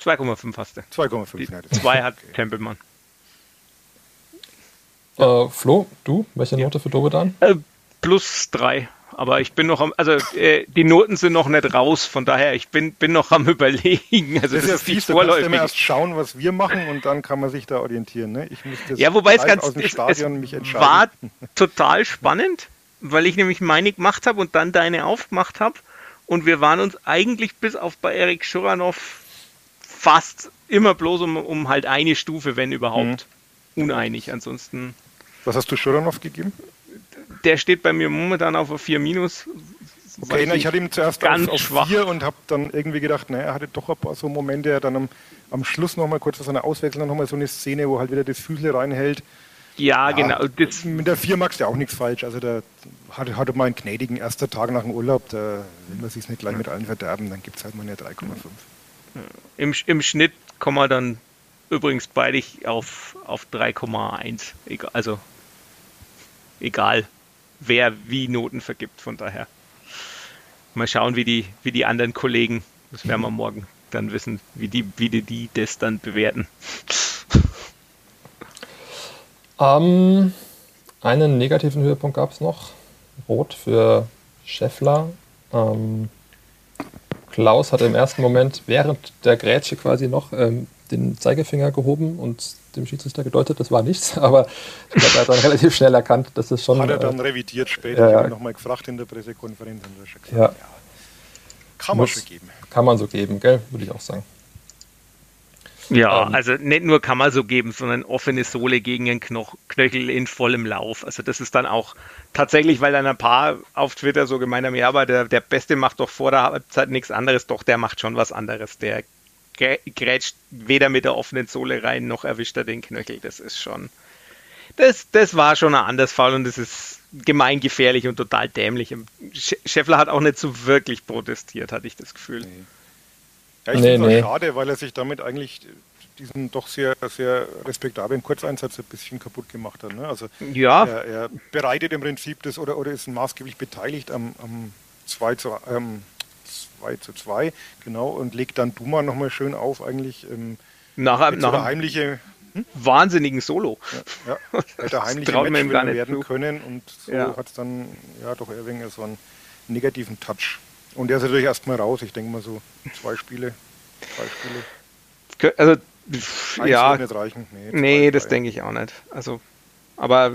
2,5 hast du. 2,5, ja. 2 hat okay. Tempelmann. Äh, Flo, du, welche Note für Dobedan? Äh, plus 3. Aber ich bin noch am, also äh, die Noten sind noch nicht raus, von daher, ich bin, bin noch am [LAUGHS] überlegen. Also das, das ist ja fies, du kannst immer erst schauen, was wir machen und dann kann man sich da orientieren. Ne? Ich muss das ja, wobei es ganz aus dem Stadion es, mich entscheiden. war total spannend, weil ich nämlich meine gemacht habe und dann deine aufgemacht habe und wir waren uns eigentlich bis auf bei Erik Schuranov fast immer bloß um, um halt eine Stufe, wenn überhaupt, mhm. uneinig. Ansonsten. Was hast du Schuranov gegeben? Der steht bei mir momentan auf 4 minus. Okay, na, ich hatte ihm zuerst ganz auf, auf 4 und habe dann irgendwie gedacht, naja, er hatte doch ein paar so Momente, er dann am, am Schluss nochmal kurz vor seiner Auswechslung nochmal so eine Szene, wo halt wieder das Füßle reinhält. Ja, ja, genau. Das mit der 4 magst du ja auch nichts falsch. Also da hatte, hatte mal einen gnädigen erster Tag nach dem Urlaub, da will man sich nicht gleich mit allen verderben, dann gibt es halt mal eine 3,5. Im, Im Schnitt kommen wir dann übrigens beide auf, auf 3,1. Also egal, wer wie Noten vergibt, von daher. Mal schauen, wie die, wie die anderen Kollegen, das werden wir [LAUGHS] morgen dann wissen, wie die, wie die, die das dann bewerten. Ähm, einen negativen Höhepunkt gab es noch. Rot für Scheffler. Ähm, Klaus hat im ersten Moment während der Grätsche quasi noch ähm, den Zeigefinger gehoben und dem Schiedsrichter gedeutet, das war nichts, [LAUGHS] aber ich glaube, er hat dann relativ schnell erkannt, dass es schon. Hat er dann äh, revidiert später, ja, ich habe nochmal gefragt in der Pressekonferenz und er gesagt, ja. ja. Kann man Muss, so geben. Kann man so geben, gell, würde ich auch sagen. Ja, ähm, also nicht nur kann man so geben, sondern offene Sohle gegen einen Knoch Knöchel in vollem Lauf. Also das ist dann auch tatsächlich, weil dann ein paar auf Twitter so gemeint haben, ja, aber der, der Beste macht doch vor der Halbzeit nichts anderes, doch der macht schon was anderes. Der grätscht weder mit der offenen Sohle rein, noch erwischt er den Knöchel. Das ist schon, das, das war schon ein anderes Fall und das ist gemeingefährlich und total dämlich. Scheffler hat auch nicht so wirklich protestiert, hatte ich das Gefühl. Nee. Ja, ich nee, finde es nee. schade, weil er sich damit eigentlich diesen doch sehr, sehr respektablen Kurzeinsatz ein bisschen kaputt gemacht hat. Ne? Also ja. er, er, bereitet im Prinzip das oder, oder ist maßgeblich beteiligt am, am 2 zu, ähm, 2 zu 2, genau, und legt dann Duma nochmal schön auf, eigentlich ähm, nach, einem, nach so heimliche hm? wahnsinnigen Solo. Ja, ja. hätte heimliche Match werden zu. können und so ja. hat es dann ja doch eher so einen negativen Touch. Und der ist natürlich erstmal raus. Ich denke mal so zwei Spiele. Zwei Spiele. Also, Eins ja. Nicht reichen. Nee, nee das denke ich auch nicht. Also, aber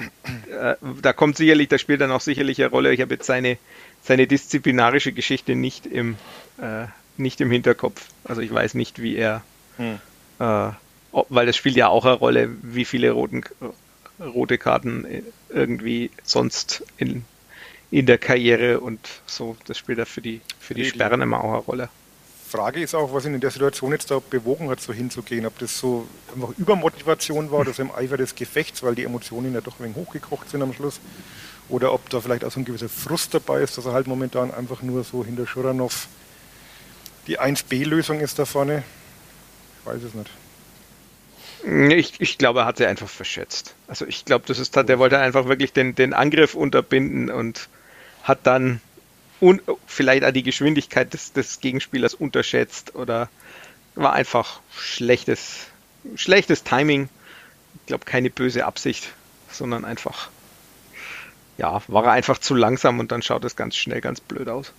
äh, da kommt sicherlich, da spielt dann auch sicherlich eine Rolle. Ich habe jetzt seine, seine disziplinarische Geschichte nicht im, äh, nicht im Hinterkopf. Also ich weiß nicht, wie er, hm. äh, weil das spielt ja auch eine Rolle, wie viele roten, rote Karten irgendwie sonst in, in der Karriere und so, das spielt ja für die, für die Sperren immer auch eine Rolle. Frage ist auch, was ihn in der Situation jetzt da bewogen hat, so hinzugehen. Ob das so einfach Übermotivation war, dass er im Eifer des Gefechts, weil die Emotionen ja doch ein wenig hochgekocht sind am Schluss, oder ob da vielleicht auch so ein gewisser Frust dabei ist, dass er halt momentan einfach nur so hinter Schuranov die 1B-Lösung ist da vorne. Ich weiß es nicht. Ich, ich glaube, er hat sie einfach verschätzt. Also ich glaube, das ist, der wollte einfach wirklich den, den Angriff unterbinden und hat dann un, vielleicht auch die Geschwindigkeit des, des Gegenspielers unterschätzt oder war einfach schlechtes, schlechtes Timing. Ich glaube, keine böse Absicht, sondern einfach, ja, war er einfach zu langsam und dann schaut es ganz schnell ganz blöd aus.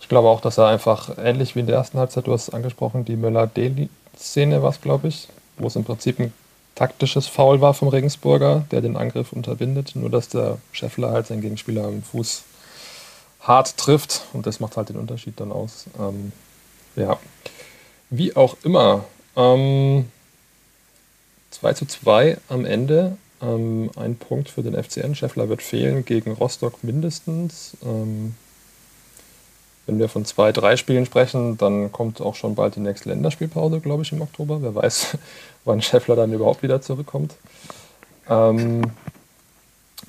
Ich glaube auch, dass er einfach ähnlich wie in der ersten Halbzeit, du hast es angesprochen, die Möller-Deli-Szene war es, glaube ich, wo es im Prinzip ein taktisches Foul war vom Regensburger, der den Angriff unterbindet. Nur dass der Scheffler halt seinen Gegenspieler am Fuß hart trifft und das macht halt den Unterschied dann aus. Ähm, ja, wie auch immer. Ähm, 2 zu 2 am Ende. Ähm, ein Punkt für den FCN. Scheffler wird fehlen gegen Rostock mindestens. Ähm, wenn wir von zwei, drei Spielen sprechen, dann kommt auch schon bald die nächste Länderspielpause, glaube ich, im Oktober. Wer weiß, wann Scheffler dann überhaupt wieder zurückkommt. Ähm,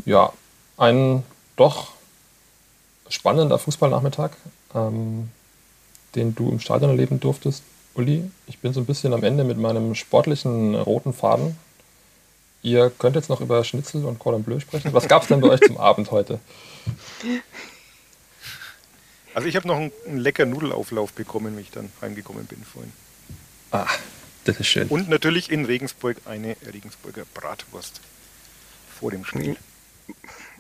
ja, ein doch spannender Fußballnachmittag, ähm, den du im Stadion erleben durftest, Uli. Ich bin so ein bisschen am Ende mit meinem sportlichen roten Faden. Ihr könnt jetzt noch über Schnitzel und Cordon Bleu sprechen. Was gab es denn bei euch zum Abend heute? Also ich habe noch einen, einen lecker Nudelauflauf bekommen, wie ich dann heimgekommen bin vorhin. Ah, das ist schön. Und natürlich in Regensburg eine Regensburger Bratwurst vor dem Spiel.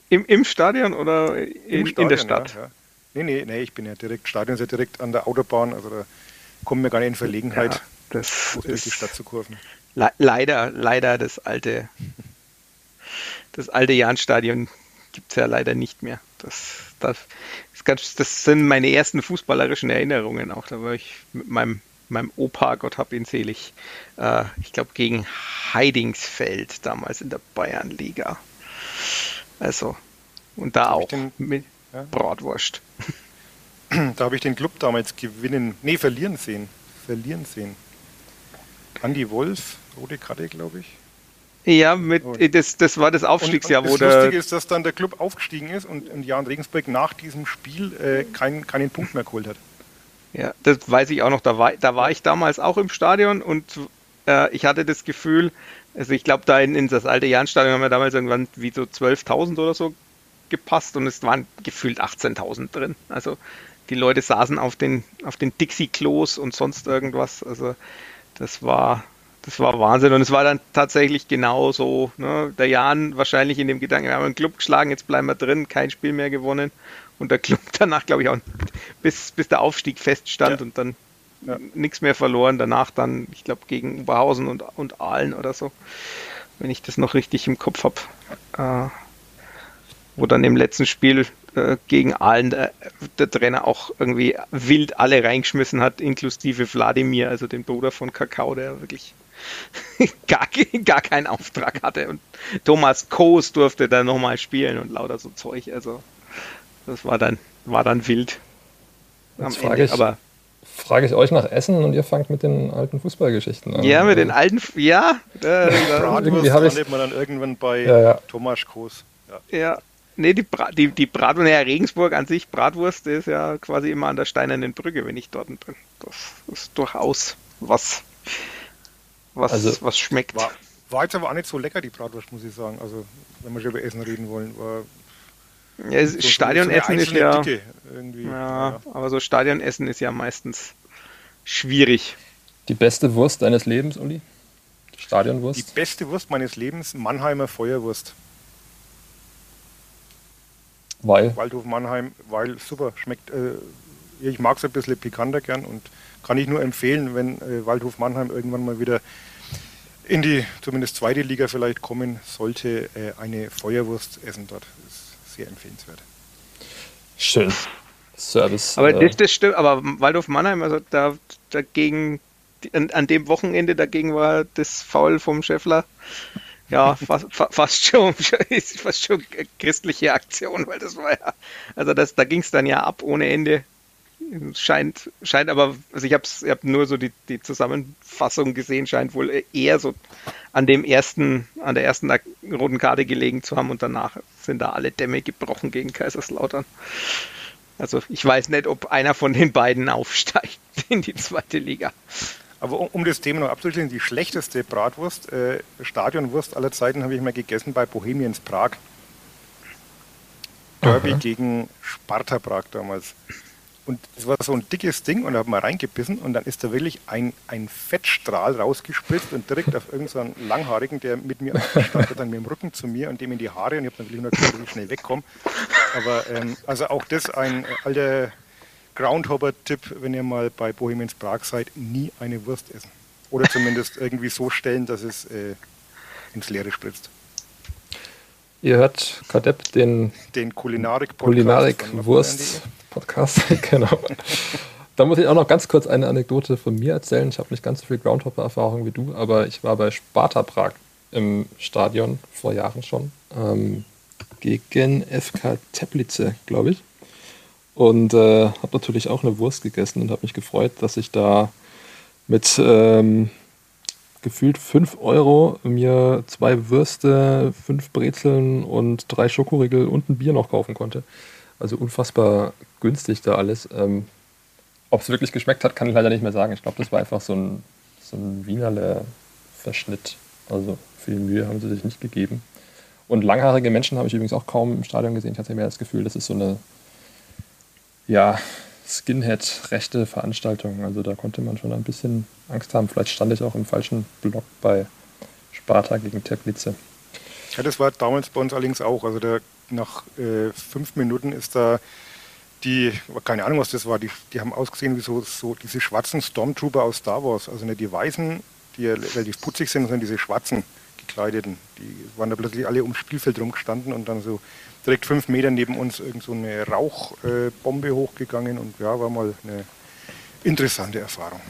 Im, im Stadion oder in, Stadion, in der Stadt? Ja, ja. Nee, nee, nee, ich bin ja direkt, Stadion ist ja direkt an der Autobahn, also da kommen wir gar nicht in Verlegenheit, ja, das durch die Stadt zu kurven. Le leider, leider das alte, das alte Jahnstadion gibt es ja leider nicht mehr. Das, das, das, das, sind meine ersten fußballerischen Erinnerungen auch. Da war ich mit meinem, meinem Opa, Gott hab ihn selig, äh, ich glaube gegen Heidingsfeld damals in der Bayernliga. Also, und da auch den, mit ja? Bratwurst. [CLEARS THROAT] Da habe ich den Club damals gewinnen, nee, verlieren sehen. Verlieren sehen. Andi Wolf, rote Karte, glaube ich. Ja, mit, das, das war das Aufstiegsjahr, und, und wo das Lustige ist, dass dann der Club aufgestiegen ist und, und Jan Regensburg nach diesem Spiel äh, kein, keinen Punkt mehr geholt hat. Ja, das weiß ich auch noch. Da war, da war ich damals auch im Stadion und äh, ich hatte das Gefühl, also ich glaube, da in, in, das alte Jahnstadion haben wir damals irgendwann wie so 12.000 oder so gepasst und es waren gefühlt 18.000 drin. Also die Leute saßen auf den, auf den Dixie-Klos und sonst irgendwas. Also das war, das war Wahnsinn. Und es war dann tatsächlich genau so. Ne? Der Jan wahrscheinlich in dem Gedanken, wir haben einen Club geschlagen, jetzt bleiben wir drin, kein Spiel mehr gewonnen. Und der Club [LAUGHS] danach, glaube ich, auch bis, bis der Aufstieg feststand ja. und dann ja. nichts mehr verloren. Danach dann, ich glaube, gegen Oberhausen und, und Aalen oder so, wenn ich das noch richtig im Kopf habe. Äh, wo dann im letzten Spiel äh, gegen Aalen der, der, Trainer auch irgendwie wild alle reingeschmissen hat, inklusive Wladimir, also den Bruder von Kakao, der wirklich [LAUGHS] gar, gar keinen Auftrag hatte. Und Thomas Koos durfte dann nochmal spielen und lauter so Zeug. Also das war dann, war dann wild. Jetzt frage ich, aber frage ich euch nach Essen und ihr fangt mit den alten Fußballgeschichten an. Ja, mit den alten, ja. Äh, [LAUGHS] irgendwie habe ich man dann irgendwann bei ja, ja. Thomas Koos. Ja. ja. Nee, die, Bra die, die Bratwurst, ja, Regensburg an sich, Bratwurst ist ja quasi immer an der Steinernen Brücke, wenn ich dort bin. Das ist durchaus was was, also, was schmeckt. War, war jetzt aber auch nicht so lecker, die Bratwurst, muss ich sagen. Also, wenn wir schon über Essen reden wollen, war. Ja, so, Stadionessen so ist ja, ja, ja. Aber so Stadionessen ist ja meistens schwierig. Die beste Wurst deines Lebens, Uli? Stadionwurst? Die beste Wurst meines Lebens, Mannheimer Feuerwurst. Weil? Waldhof Mannheim, weil super, schmeckt. Äh, ich mag es ein bisschen pikanter gern und kann ich nur empfehlen, wenn äh, Waldhof Mannheim irgendwann mal wieder in die zumindest zweite Liga vielleicht kommen sollte, äh, eine Feuerwurst essen dort. Ist sehr empfehlenswert. Schön. Service. Aber äh, das, das stimmt, aber Waldorf Mannheim, also da dagegen, an, an dem Wochenende dagegen war das Foul vom Scheffler ja, [LAUGHS] fast, fast schon, [LAUGHS] fast schon christliche Aktion, weil das war ja, also das, da ging es dann ja ab ohne Ende. Scheint, scheint aber, also ich habe ich hab nur so die, die Zusammenfassung gesehen, scheint wohl eher so an dem ersten, an der ersten roten Karte gelegen zu haben und danach sind da alle Dämme gebrochen gegen Kaiserslautern. Also ich weiß nicht, ob einer von den beiden aufsteigt [LAUGHS] in die zweite Liga. Aber um, um, das Thema noch abzuschließen, die schlechteste Bratwurst, äh, Stadionwurst aller Zeiten habe ich mal gegessen bei Bohemians Prag. Derby Aha. gegen Sparta Prag damals. Und es war so ein dickes Ding und da habe mal reingebissen und dann ist da wirklich ein, ein Fettstrahl rausgespritzt und direkt auf irgendeinen so Langhaarigen, der mit mir stand, dann mit dem Rücken zu mir und dem in die Haare und ich habe natürlich nur gesagt, ich schnell wegkomme. Aber ähm, also auch das ein alter Groundhopper-Tipp, wenn ihr mal bei Bohemians Prag seid, nie eine Wurst essen. Oder zumindest irgendwie so stellen, dass es äh, ins Leere spritzt. Ihr hört Kadepp den, den Kulinarik-Podcast. Kulinarik-Wurst-Podcast, [LAUGHS] genau. da muss ich auch noch ganz kurz eine Anekdote von mir erzählen. Ich habe nicht ganz so viel Groundhopper-Erfahrung wie du, aber ich war bei Sparta Prag im Stadion vor Jahren schon ähm, gegen FK Teplice, glaube ich. Und äh, habe natürlich auch eine Wurst gegessen und habe mich gefreut, dass ich da mit ähm, gefühlt 5 Euro mir zwei Würste, fünf Brezeln und drei Schokoriegel und ein Bier noch kaufen konnte. Also unfassbar günstig da alles. Ähm, Ob es wirklich geschmeckt hat, kann ich leider nicht mehr sagen. Ich glaube, das war einfach so ein, so ein Wienerle-Verschnitt. Also viel Mühe haben sie sich nicht gegeben. Und langhaarige Menschen habe ich übrigens auch kaum im Stadion gesehen. Ich hatte mehr das Gefühl, das ist so eine ja, Skinhead-rechte Veranstaltung. Also da konnte man schon ein bisschen Angst haben. Vielleicht stand ich auch im falschen Block bei Sparta gegen Teplice. Ja, das war damals bei uns allerdings auch. Also der, nach äh, fünf Minuten ist da die, keine Ahnung, was das war, die, die haben ausgesehen wie so, so diese schwarzen Stormtrooper aus Star Wars. Also nicht die weißen, die ja relativ putzig sind, sondern diese schwarzen gekleideten. Die waren da plötzlich alle ums Spielfeld rumgestanden und dann so direkt fünf Meter neben uns irgend so eine Rauchbombe äh, hochgegangen und ja, war mal eine interessante Erfahrung.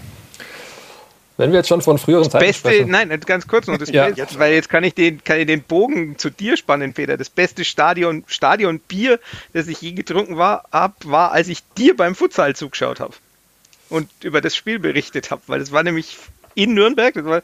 Wenn wir jetzt schon von früheren das Zeiten Beste, sprechen. Nein, ganz kurz noch, das ja. jetzt, weil jetzt kann ich, den, kann ich den Bogen zu dir spannen, Peter. Das beste Stadion, Stadionbier, das ich je getrunken war, hab, war, als ich dir beim Futsal zugeschaut habe und über das Spiel berichtet habe, weil das war nämlich in Nürnberg, das war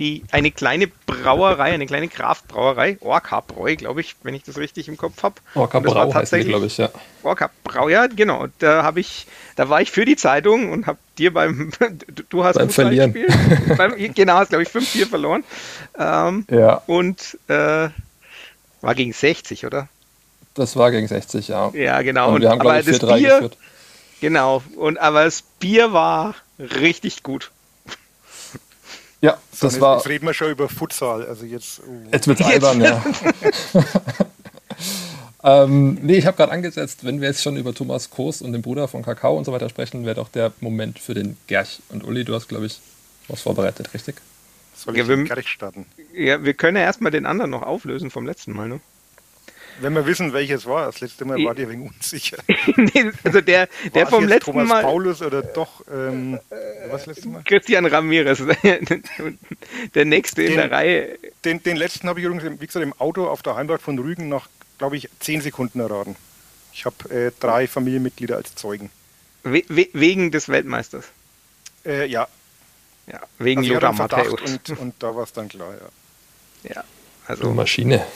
die eine kleine Brauerei, eine kleine Kraftbrauerei, Orca Bräu, glaube ich, wenn ich das richtig im Kopf habe. Orca Brau die, glaube ich, ja. Orca Brau, ja, genau. Da habe ich, da war ich für die Zeitung und habe dir beim, [LAUGHS] du hast beim Verlieren. Gespielt, [LAUGHS] beim, genau, hast glaube ich 5-4 verloren. Ähm, ja. Und äh, war gegen 60, oder? Das war gegen 60, ja. Ja, genau. Und wir haben, glaube ich, 4-3 geführt. Genau. Und aber das Bier war richtig gut. Ja, so, das war. Jetzt reden wir schon über Futsal. Also jetzt. Oh. Jetzt wird's albern, ja. [LAUGHS] ähm, nee, ich habe gerade angesetzt, wenn wir jetzt schon über Thomas Koos und den Bruder von Kakao und so weiter sprechen, wäre doch der Moment für den Gerch. Und Uli, du hast, glaube ich, was vorbereitet, richtig? Soll ich ja, wir, Gerch starten? Ja, wir können ja erstmal den anderen noch auflösen vom letzten Mal, ne? Wenn wir wissen, welches war, das letzte Mal war dir ein wenig unsicher. [LAUGHS] nee, also der, der vom letzten Thomas Mal. Paulus oder doch, ähm, was letztes Mal? Christian Ramirez, [LAUGHS] der nächste den, in der Reihe. Den, den letzten habe ich übrigens, wie gesagt, im Auto auf der Heimfahrt von Rügen nach, glaube ich, zehn Sekunden erraten. Ich habe äh, drei Familienmitglieder als Zeugen. We we wegen des Weltmeisters? Äh, ja. Ja, wegen also Lothar Matthäus. Und, und da war es dann klar, ja. Ja, also. Maschine.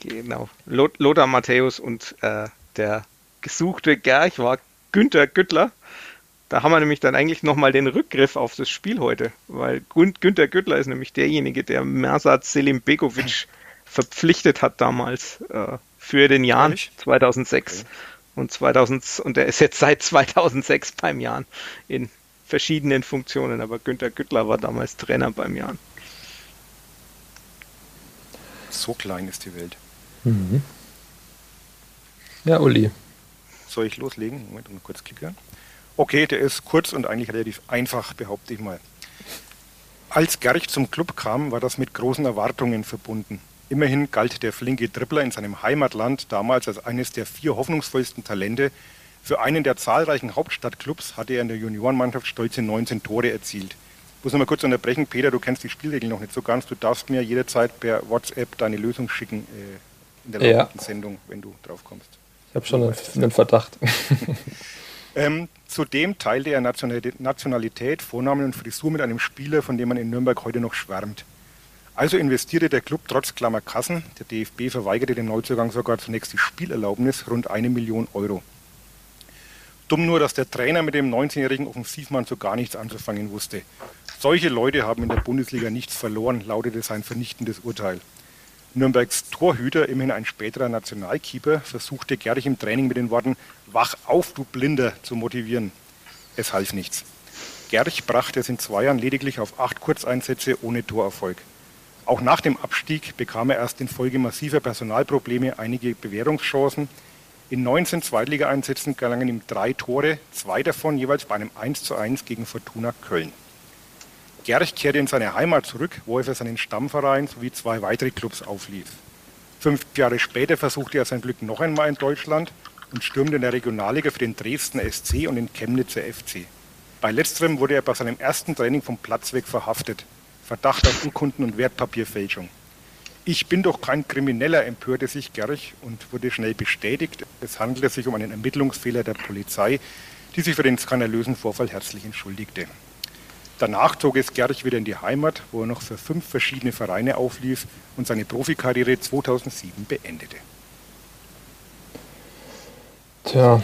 Genau. Lothar Matthäus und äh, der gesuchte Gerch war Günther Güttler. Da haben wir nämlich dann eigentlich nochmal den Rückgriff auf das Spiel heute, weil Günther Güttler ist nämlich derjenige, der Mersat Selim Begovic [LAUGHS] verpflichtet hat damals äh, für den Jahren 2006 okay. und 2000 und er ist jetzt seit 2006 beim Jahren in verschiedenen Funktionen, aber Günther Güttler war damals Trainer beim Jahren. So klein ist die Welt. Mhm. Ja, Uli. Soll ich loslegen? Moment, mal kurz klicken. Okay, der ist kurz und eigentlich relativ einfach, behaupte ich mal. Als Gerch zum Club kam, war das mit großen Erwartungen verbunden. Immerhin galt der flinke Dribbler in seinem Heimatland damals als eines der vier hoffnungsvollsten Talente. Für einen der zahlreichen Hauptstadtclubs hatte er in der Juniorenmannschaft stolze 19 Tore erzielt. Ich muss noch mal kurz unterbrechen, Peter, du kennst die Spielregeln noch nicht so ganz. Du darfst mir jederzeit per WhatsApp deine Lösung schicken äh, in der laufenden ja. Sendung, wenn du drauf kommst. Ich habe schon einen, einen Verdacht. [LAUGHS] ähm, zudem teilte er Nationalität, Vornamen und Frisur mit einem Spieler, von dem man in Nürnberg heute noch schwärmt. Also investierte der Club trotz klammer Kassen, der DFB verweigerte dem Neuzugang sogar zunächst die Spielerlaubnis, rund eine Million Euro. Dumm nur, dass der Trainer mit dem 19-jährigen Offensivmann so gar nichts anzufangen wusste. Solche Leute haben in der Bundesliga nichts verloren, lautete sein vernichtendes Urteil. Nürnbergs Torhüter, immerhin ein späterer Nationalkeeper, versuchte Gerich im Training mit den Worten Wach auf, du Blinder zu motivieren. Es half nichts. Gerch brachte es in zwei Jahren lediglich auf acht Kurzeinsätze ohne Torerfolg. Auch nach dem Abstieg bekam er erst infolge massiver Personalprobleme einige Bewährungschancen. In 19 Zweitligaeinsätzen gelangen ihm drei Tore, zwei davon jeweils bei einem 1:1 gegen Fortuna Köln. Gerch kehrte in seine Heimat zurück, wo er für seinen Stammverein sowie zwei weitere Clubs auflief. Fünf Jahre später versuchte er sein Glück noch einmal in Deutschland und stürmte in der Regionalliga für den Dresdner SC und den Chemnitzer FC. Bei letzterem wurde er bei seinem ersten Training vom Platz weg verhaftet. Verdacht auf Urkunden- und Wertpapierfälschung. Ich bin doch kein Krimineller, empörte sich Gerch und wurde schnell bestätigt. Es handelte sich um einen Ermittlungsfehler der Polizei, die sich für den skandalösen Vorfall herzlich entschuldigte. Danach zog es Gerch wieder in die Heimat, wo er noch für fünf verschiedene Vereine auflief und seine Profikarriere 2007 beendete. Tja,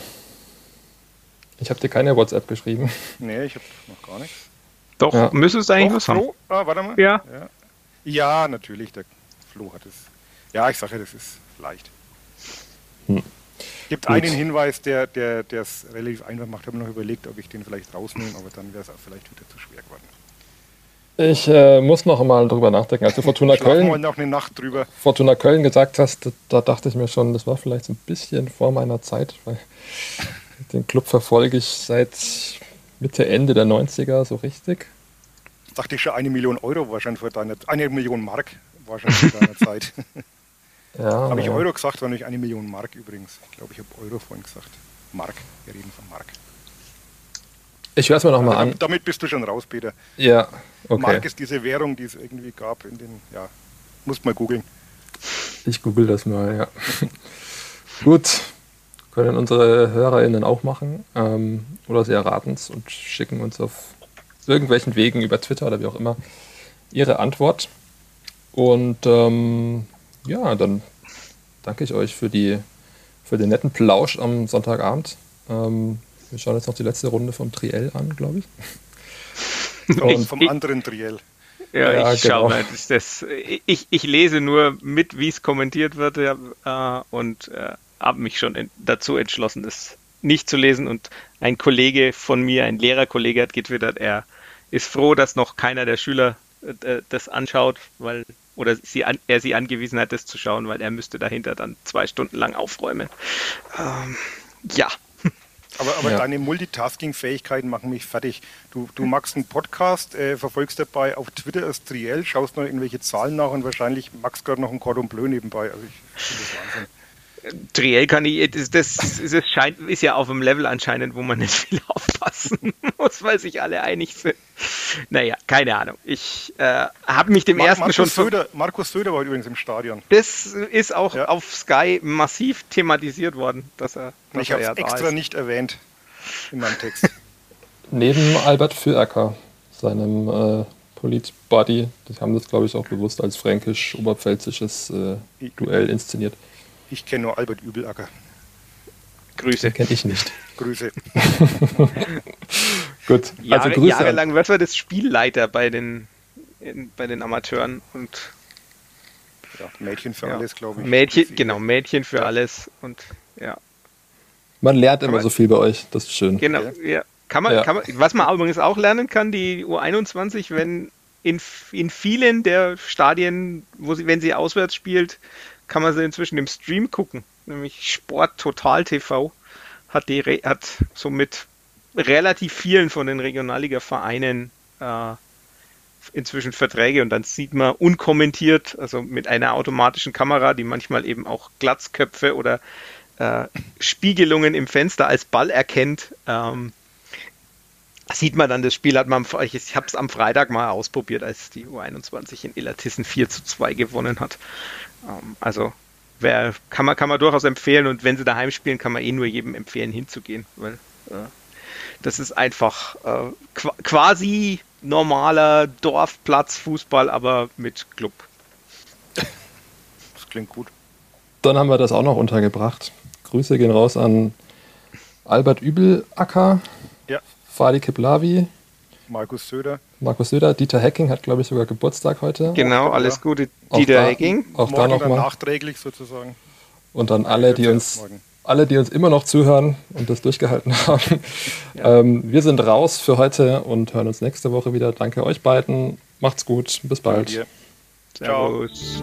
ich habe dir keine WhatsApp geschrieben. Nee, ich habe noch gar nichts. Doch, ja. müsstest du eigentlich Doch, was haben. Ah, warte mal. Ja. ja. Ja, natürlich, der Flo hat es. Ja, ich sage, das ist leicht. Hm. Gibt Gut. einen Hinweis, der der es relativ einfach macht. Ich habe noch überlegt, ob ich den vielleicht rausnehme, aber dann wäre es auch vielleicht wieder zu schwer geworden. Ich äh, muss noch mal drüber nachdenken. Als du Fortuna Köln, mal noch eine Nacht drüber. Fortuna Köln gesagt hast, da, da dachte ich mir schon, das war vielleicht so ein bisschen vor meiner Zeit, weil [LAUGHS] den Club verfolge ich seit Mitte, Ende der 90er so richtig. Dachte ich schon eine Million Euro wahrscheinlich vor deiner eine Million Mark wahrscheinlich vor deiner [LAUGHS] Zeit. Ja, habe ich Euro gesagt, war nicht eine Million Mark übrigens. Ich glaube, ich habe Euro vorhin gesagt. Mark, wir reden von Mark. Ich höre es mir nochmal also, an. Damit bist du schon raus, Peter. Ja, okay. Mark ist diese Währung, die es irgendwie gab in den, ja, musst mal googeln. Ich google das mal, ja. [LAUGHS] Gut, können unsere HörerInnen auch machen. Ähm, oder sie erraten es und schicken uns auf irgendwelchen Wegen über Twitter oder wie auch immer ihre Antwort. Und ähm, ja, dann danke ich euch für, die, für den netten Plausch am Sonntagabend. Ähm, wir schauen jetzt noch die letzte Runde vom Triell an, glaube ich. [LAUGHS] Und vom anderen Triell. Ja, ja, ich genau. schaue mal. Das, das, ich, ich lese nur mit, wie es kommentiert wird äh, und äh, habe mich schon in, dazu entschlossen, es nicht zu lesen. Und ein Kollege von mir, ein Lehrerkollege, hat getwittert, er ist froh, dass noch keiner der Schüler äh, das anschaut, weil oder sie an, er sie angewiesen hat, das zu schauen, weil er müsste dahinter dann zwei Stunden lang aufräumen. Ähm, ja. [LAUGHS] Aber, aber ja. deine Multitasking-Fähigkeiten machen mich fertig. Du, du magst einen Podcast, äh, verfolgst dabei auf Twitter als Triell, schaust noch irgendwelche Zahlen nach und wahrscheinlich magst gerade noch ein Cordon Bleu nebenbei. Also ich finde das Wahnsinn. Triell kann ich, das, das, das scheint, ist ja auf einem Level anscheinend, wo man nicht viel [LAUGHS] aufpassen muss, weil sich alle einig sind. Naja, keine Ahnung. Ich äh, habe mich dem Mar ersten Markus schon. Söder, Markus Söder war übrigens im Stadion. Das ist auch ja. auf Sky massiv thematisiert worden, dass er. Dass ich habe es extra nicht erwähnt in meinem Text. [LAUGHS] Neben Albert Füracker, seinem äh, Polit-Buddy, die haben das, glaube ich, auch bewusst als fränkisch-oberpfälzisches äh, Duell inszeniert. Ich kenne nur Albert Übelacker. Grüße. Kenne ich nicht. Grüße. [LAUGHS] Gut. Jahre, also Grüße jahrelang wird er das Spielleiter bei den, in, bei den Amateuren und ja, Mädchen für ja. alles, glaube ich. Mädchen, genau, Mädchen für ja. alles und ja. Man lernt immer man, so viel bei euch, das ist schön. Genau, ja. Kann man, Kann man, was man übrigens auch lernen kann, die U21, wenn in, in vielen der Stadien, wo sie, wenn sie auswärts spielt, kann man sie inzwischen im Stream gucken. Nämlich Sport Total TV hat, die, hat somit relativ vielen von den Regionalliga-Vereinen äh, inzwischen Verträge und dann sieht man unkommentiert, also mit einer automatischen Kamera, die manchmal eben auch Glatzköpfe oder äh, Spiegelungen im Fenster als Ball erkennt. Ähm, sieht man dann das Spiel, hat man, ich, ich habe es am Freitag mal ausprobiert, als die U21 in Illertissen 4 zu 2 gewonnen hat. Ähm, also wer, kann, man, kann man durchaus empfehlen und wenn sie daheim spielen, kann man eh nur jedem empfehlen hinzugehen, weil äh, das ist einfach äh, qu quasi normaler Dorfplatzfußball, aber mit Club. [LAUGHS] Das klingt gut. Dann haben wir das auch noch untergebracht. Grüße gehen raus an Albert Übelacker, ja. Fadi Kiplavi, Markus Söder. Markus Söder, Dieter Hecking hat, glaube ich, sogar Geburtstag heute. Genau, alles Gute, Dieter auch Hecking. Auch Morgen da nochmal. nachträglich sozusagen. Und dann alle, die uns, alle, die uns immer noch zuhören und das durchgehalten [LAUGHS] haben. Ja. Ähm, wir sind raus für heute und hören uns nächste Woche wieder. Danke euch beiden. Macht's gut. Bis bald. Servus.